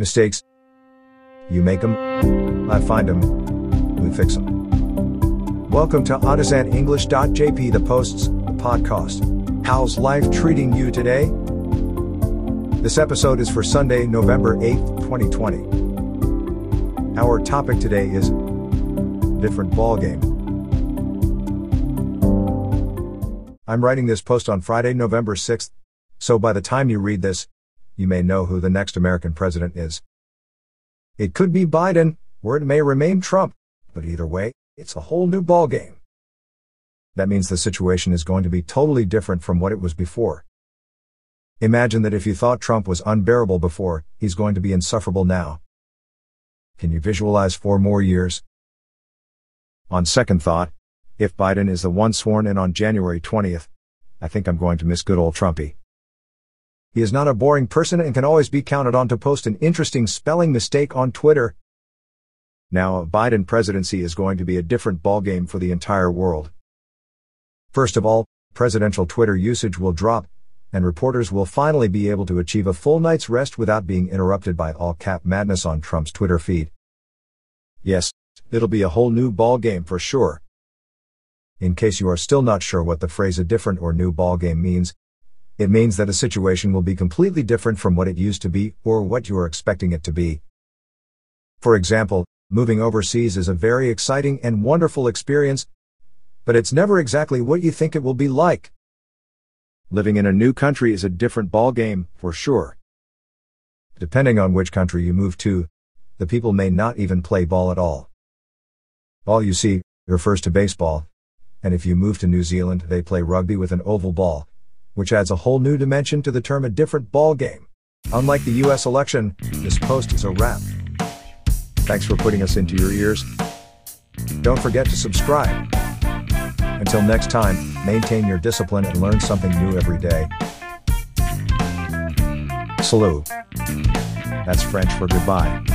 Mistakes. You make them. I find them. We fix them. Welcome to AutosanEnglish.jp, the posts, the podcast. How's life treating you today? This episode is for Sunday, November 8th, 2020. Our topic today is different ballgame. I'm writing this post on Friday, November 6th, so by the time you read this, you may know who the next American president is. It could be Biden, or it may remain Trump, but either way, it's a whole new ballgame. That means the situation is going to be totally different from what it was before. Imagine that if you thought Trump was unbearable before, he's going to be insufferable now. Can you visualize four more years? On second thought, if Biden is the one sworn in on January 20th, I think I'm going to miss good old Trumpy. He is not a boring person and can always be counted on to post an interesting spelling mistake on Twitter. Now, a Biden presidency is going to be a different ballgame for the entire world. First of all, presidential Twitter usage will drop, and reporters will finally be able to achieve a full night's rest without being interrupted by all cap madness on Trump's Twitter feed. Yes, it'll be a whole new ballgame for sure. In case you are still not sure what the phrase a different or new ballgame means, it means that a situation will be completely different from what it used to be or what you are expecting it to be. For example, moving overseas is a very exciting and wonderful experience, but it's never exactly what you think it will be like. Living in a new country is a different ballgame, for sure. Depending on which country you move to, the people may not even play ball at all. Ball you see refers to baseball, and if you move to New Zealand, they play rugby with an oval ball, which adds a whole new dimension to the term a different ball game. Unlike the US election, this post is a wrap. Thanks for putting us into your ears. Don't forget to subscribe. Until next time, maintain your discipline and learn something new every day. Salut. That's French for goodbye.